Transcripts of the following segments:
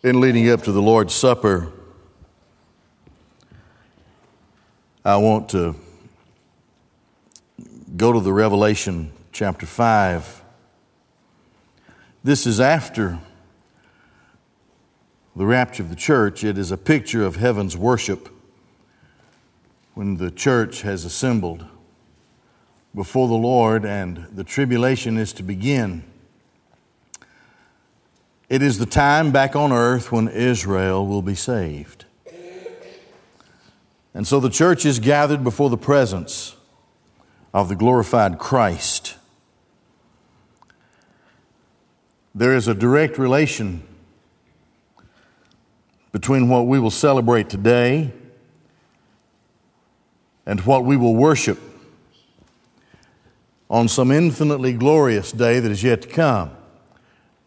In leading up to the Lord's Supper, I want to go to the Revelation chapter 5. This is after the rapture of the church. It is a picture of heaven's worship when the church has assembled before the Lord and the tribulation is to begin. It is the time back on earth when Israel will be saved. And so the church is gathered before the presence of the glorified Christ. There is a direct relation between what we will celebrate today and what we will worship on some infinitely glorious day that is yet to come.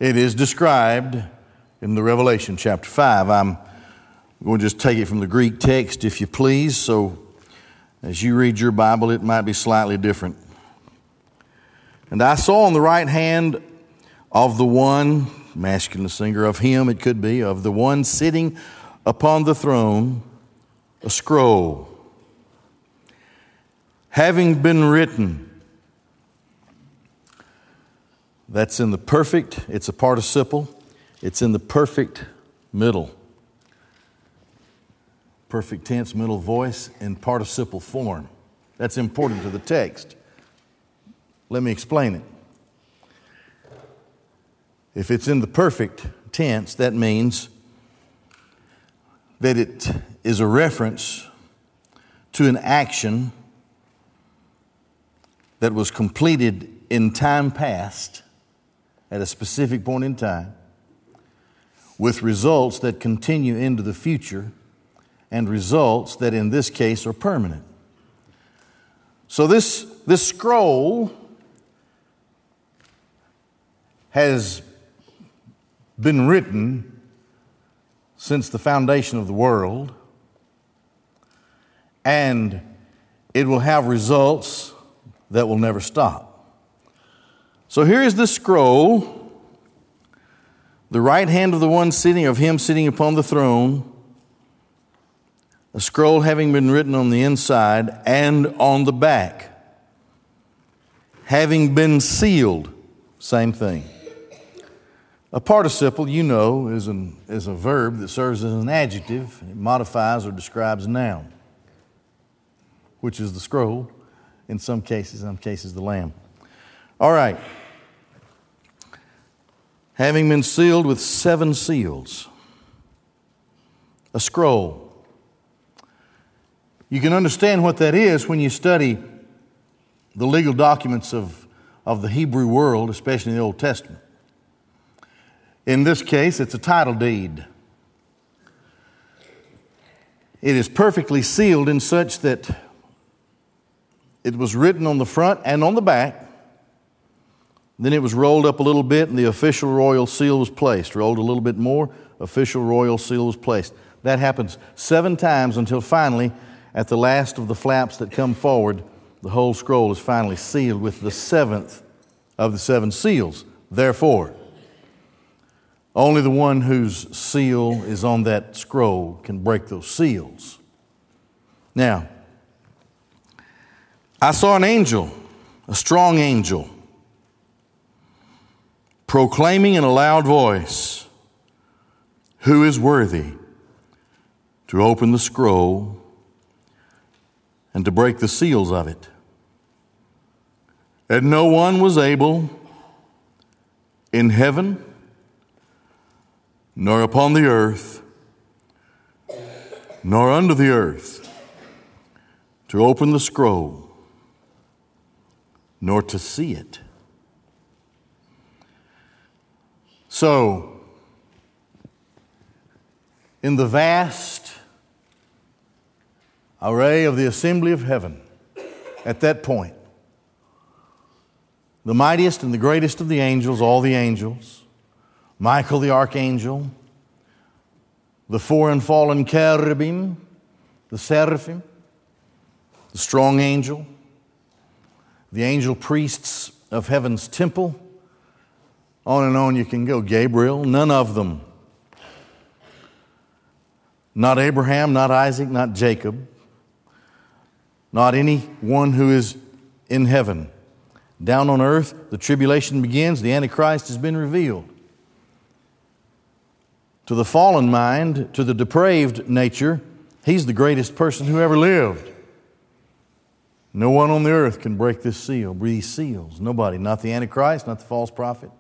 It is described in the Revelation chapter 5. I'm going to just take it from the Greek text, if you please. So as you read your Bible, it might be slightly different. And I saw on the right hand of the one, masculine singer, of him it could be, of the one sitting upon the throne, a scroll, having been written That's in the perfect, it's a participle, it's in the perfect middle. Perfect tense, middle voice, in participle form. That's important to the text. Let me explain it. If it's in the perfect tense, that means that it is a reference to an action that was completed in time past at a specific point in time with results that continue into the future and results that in this case are permanent. So this, this scroll has been written since the foundation of the world, and it will have results that will never stop. So here is the scroll, the right hand of the one sitting, of him sitting upon the throne, a scroll having been written on the inside and on the back, having been sealed, same thing. A participle, you know, is, an, is a verb that serves as an adjective. It modifies or describes a noun, which is the scroll, in some cases, in some cases, the lamb. All right having been sealed with seven seals. A scroll. You can understand what that is when you study the legal documents of, of the Hebrew world, especially in the Old Testament. In this case, it's a title deed. It is perfectly sealed in such that it was written on the front and on the back then it was rolled up a little bit, and the official royal seal was placed. Rolled a little bit more, official royal seal was placed. That happens seven times until finally, at the last of the flaps that come forward, the whole scroll is finally sealed with the seventh of the seven seals. Therefore, only the one whose seal is on that scroll can break those seals. Now, I saw an angel, a strong angel proclaiming in a loud voice, Who is worthy to open the scroll and to break the seals of it? And no one was able in heaven, nor upon the earth, nor under the earth to open the scroll, nor to see it. So, in the vast array of the assembly of heaven, at that point, the mightiest and the greatest of the angels, all the angels, Michael the archangel, the four and fallen cherubim, the seraphim, the strong angel, the angel priests of heaven's temple, on and on you can go. Gabriel, none of them Not Abraham, not Isaac, not Jacob, not anyone who is in heaven. Down on earth, the tribulation begins, the Antichrist has been revealed. To the fallen mind, to the depraved nature, he's the greatest person who ever lived. No one on the earth can break this seal, these seals. Nobody, not the Antichrist, not the false prophet.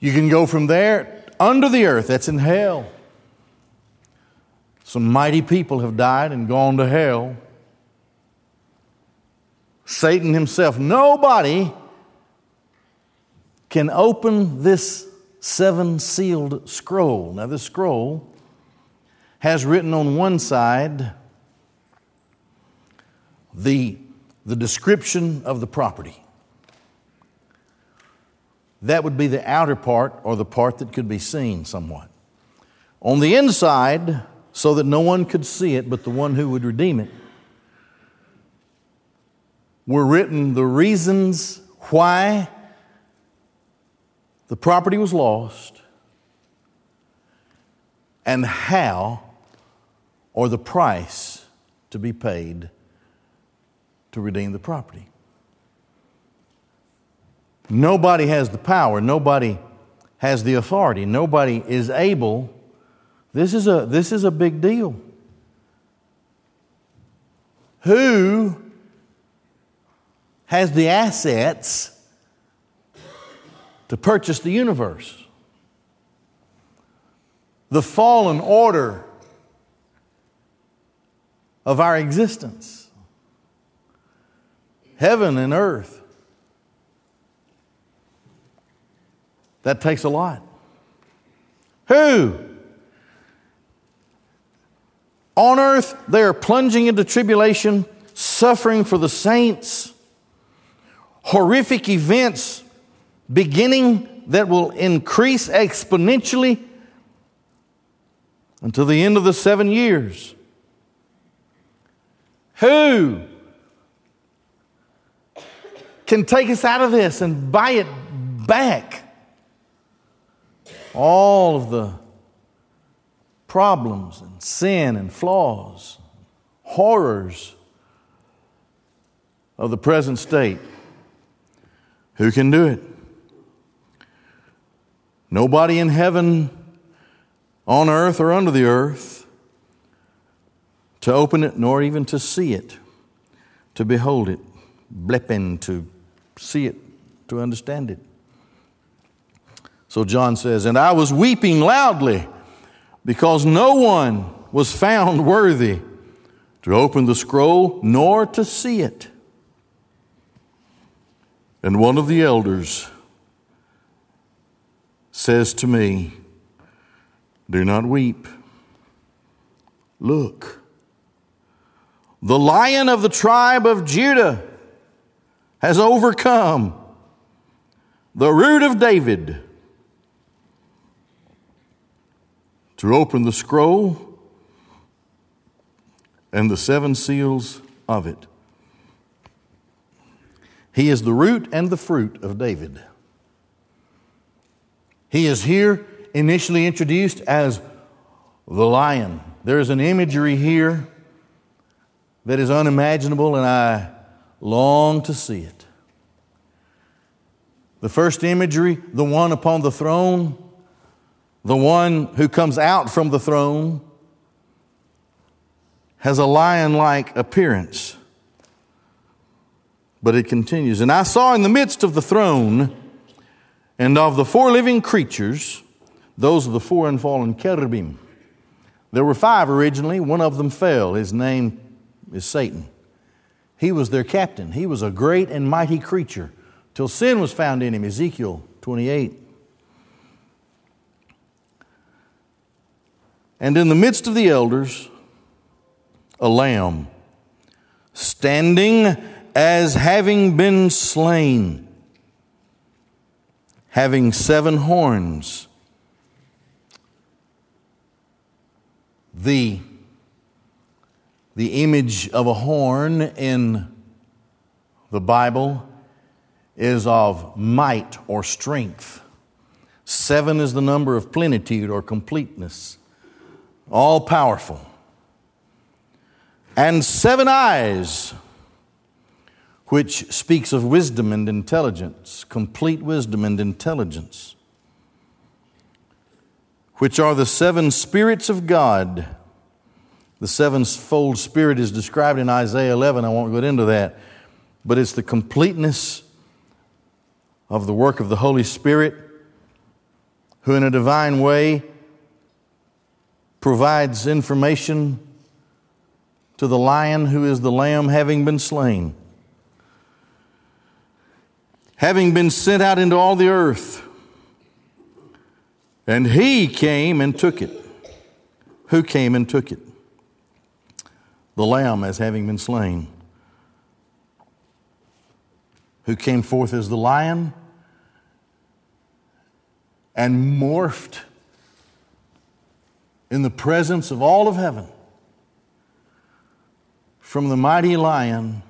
You can go from there under the earth, that's in hell. Some mighty people have died and gone to hell. Satan himself, nobody can open this seven sealed scroll. Now, this scroll has written on one side the, the description of the property. That would be the outer part or the part that could be seen somewhat. On the inside, so that no one could see it but the one who would redeem it, were written the reasons why the property was lost and how or the price to be paid to redeem the property. Nobody has the power, nobody has the authority, nobody is able. This is a, this is a big deal. Who has the assets to purchase the universe? The fallen order of our existence. Heaven and earth That takes a lot. Who? On earth, they are plunging into tribulation, suffering for the saints, horrific events beginning that will increase exponentially until the end of the seven years. Who can take us out of this and buy it back? All of the problems and sin and flaws, horrors of the present state. Who can do it? Nobody in heaven, on earth, or under the earth to open it, nor even to see it, to behold it, blepen, to see it, to understand it. So John says, And I was weeping loudly because no one was found worthy to open the scroll nor to see it. And one of the elders says to me, Do not weep. Look, the lion of the tribe of Judah has overcome, the root of David to open the scroll and the seven seals of it. He is the root and the fruit of David. He is here initially introduced as the lion. There is an imagery here that is unimaginable, and I long to see it. The first imagery, the one upon the throne, the one who comes out from the throne has a lion like appearance. But it continues. And I saw in the midst of the throne and of the four living creatures, those are the four fallen cherubim. There were five originally, one of them fell. His name is Satan. He was their captain. He was a great and mighty creature till sin was found in him. Ezekiel 28. And in the midst of the elders, a lamb, standing as having been slain, having seven horns. The, the image of a horn in the Bible is of might or strength. Seven is the number of plenitude or completeness. All powerful, and seven eyes, which speaks of wisdom and intelligence, complete wisdom and intelligence, which are the seven spirits of God. The sevenfold spirit is described in Isaiah 11. I won't go into that, but it's the completeness of the work of the Holy Spirit, who in a divine way provides information to the lion who is the lamb having been slain. Having been sent out into all the earth. And he came and took it. Who came and took it? The lamb as having been slain. Who came forth as the lion and morphed in the presence of all of heaven from the mighty lion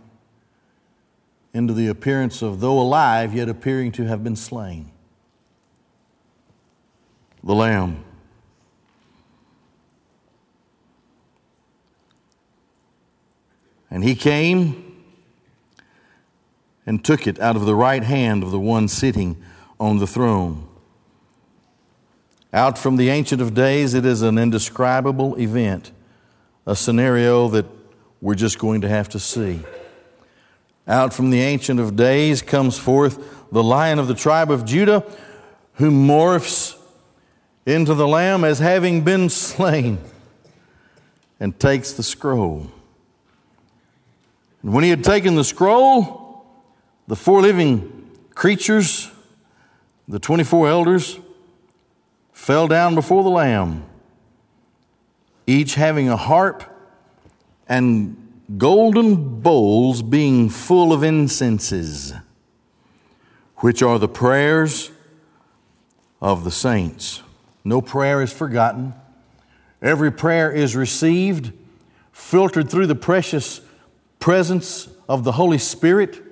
into the appearance of, though alive, yet appearing to have been slain. The Lamb. And he came and took it out of the right hand of the one sitting on the throne. Out from the Ancient of Days, it is an indescribable event, a scenario that we're just going to have to see. Out from the Ancient of Days comes forth the Lion of the tribe of Judah, who morphs into the Lamb as having been slain and takes the scroll. And when he had taken the scroll, the four living creatures, the 24 elders, fell down before the Lamb, each having a harp and golden bowls being full of incenses, which are the prayers of the saints. No prayer is forgotten. Every prayer is received, filtered through the precious presence of the Holy Spirit,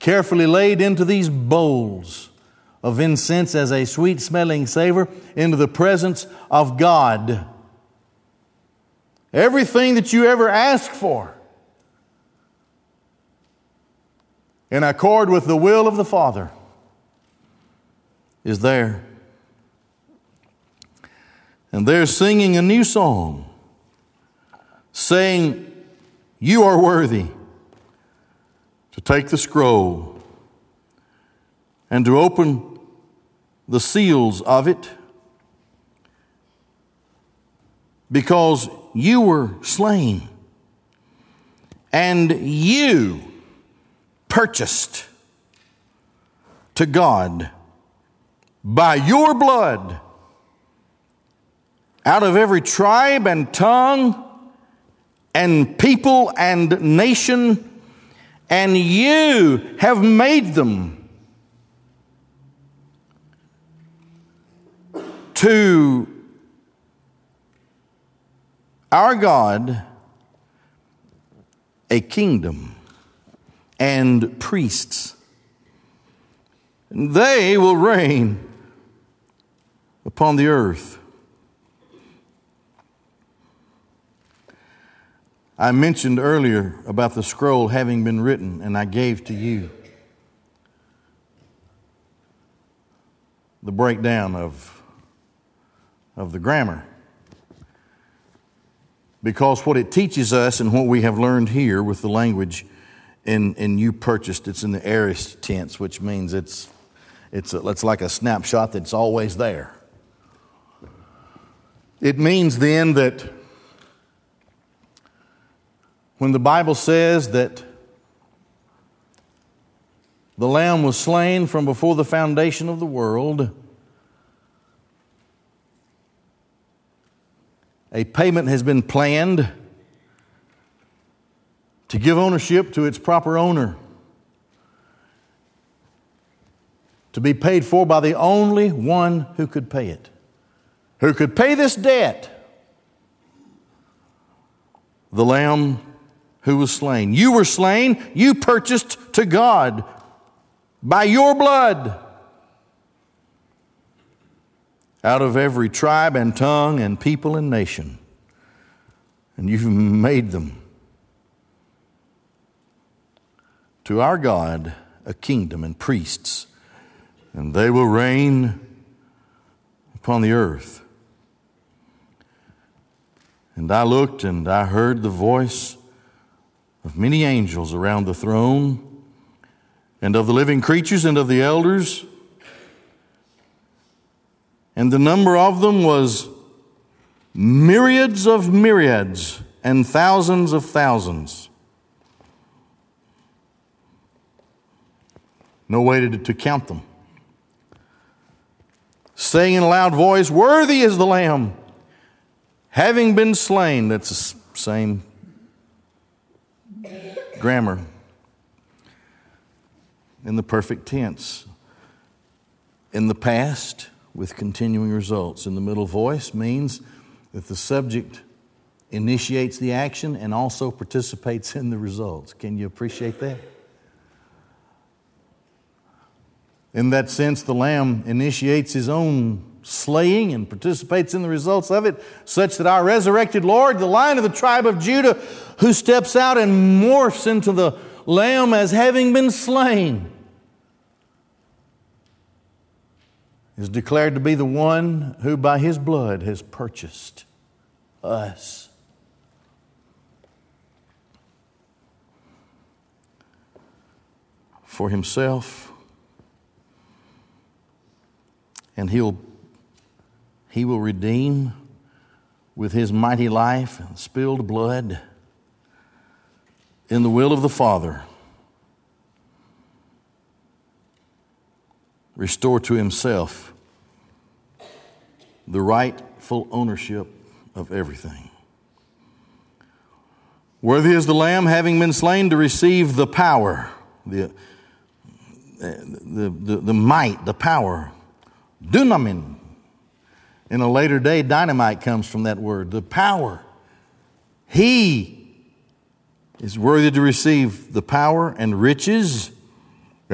carefully laid into these bowls of incense as a sweet smelling savor into the presence of God. Everything that you ever ask for in accord with the will of the Father is there. And they're singing a new song, saying, You are worthy to take the scroll and to open the seals of it because you were slain and you purchased to God by your blood out of every tribe and tongue and people and nation, and you have made them to our God a kingdom and priests. They will reign upon the earth. I mentioned earlier about the scroll having been written, and I gave to you the breakdown of of the grammar. Because what it teaches us and what we have learned here with the language in, in you purchased, it's in the aorist tense, which means it's, it's, a, it's like a snapshot that's always there. It means then that when the Bible says that the Lamb was slain from before the foundation of the world, a payment has been planned to give ownership to its proper owner, to be paid for by the only one who could pay it, who could pay this debt the Lamb who was slain. You were slain, you purchased to God by your blood out of every tribe and tongue and people and nation. And you've made them to our God a kingdom and priests, and they will reign upon the earth. And I looked and I heard the voice of many angels around the throne, and of the living creatures and of the elders and the number of them was myriads of myriads and thousands of thousands. No way to, to count them. Saying in a loud voice, Worthy is the Lamb, having been slain. That's the same grammar in the perfect tense. In the past, with continuing results. In the middle voice means that the subject initiates the action and also participates in the results. Can you appreciate that? In that sense, the Lamb initiates his own slaying and participates in the results of it, such that our resurrected Lord, the Lion of the tribe of Judah, who steps out and morphs into the Lamb as having been slain, is declared to be the one who by his blood has purchased us. For himself, and he'll, he will redeem with his mighty life and spilled blood in the will of the Father restore to himself the rightful ownership of everything. Worthy is the Lamb, having been slain, to receive the power, the, the, the, the might, the power, dunamin. In a later day, dynamite comes from that word, the power. He is worthy to receive the power and riches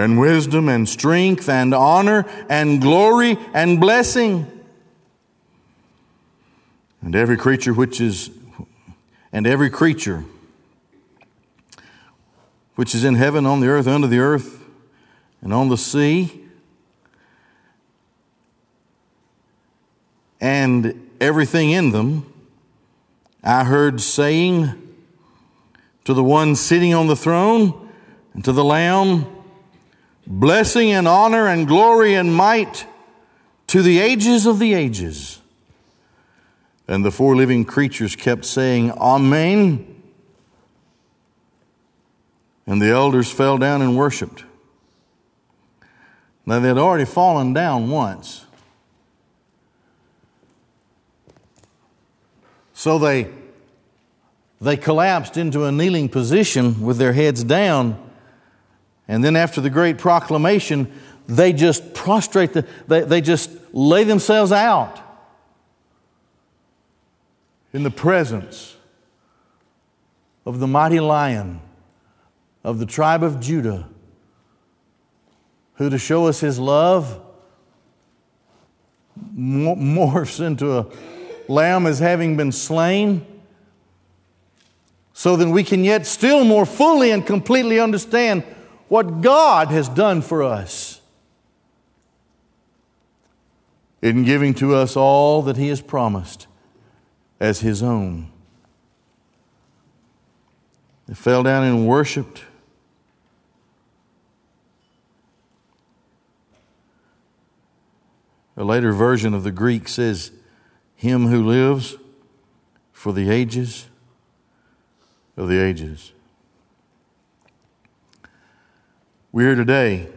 and wisdom and strength and honor and glory and blessing. And every creature which is, and every creature which is in heaven, on the earth, under the earth, and on the sea, and everything in them, I heard saying to the one sitting on the throne and to the Lamb, blessing and honor and glory and might to the ages of the ages. And the four living creatures kept saying, Amen. And the elders fell down and worshiped. Now, they had already fallen down once. So they, they collapsed into a kneeling position with their heads down and then after the great proclamation, they just prostrate, the, they, they just lay themselves out in the presence of the mighty lion of the tribe of Judah, who to show us his love morphs into a lamb as having been slain, so that we can yet still more fully and completely understand what God has done for us in giving to us all that He has promised as His own. They fell down and worshiped. A later version of the Greek says, Him who lives for the ages of the ages. We're here today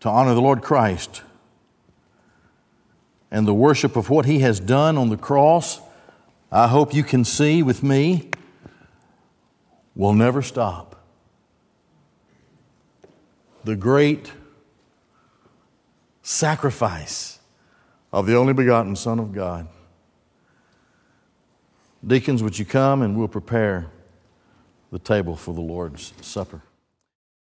to honor the Lord Christ and the worship of what He has done on the cross. I hope you can see with me will never stop. The great sacrifice of the only begotten Son of God. Deacons, would you come and we'll prepare the table for the Lord's Supper?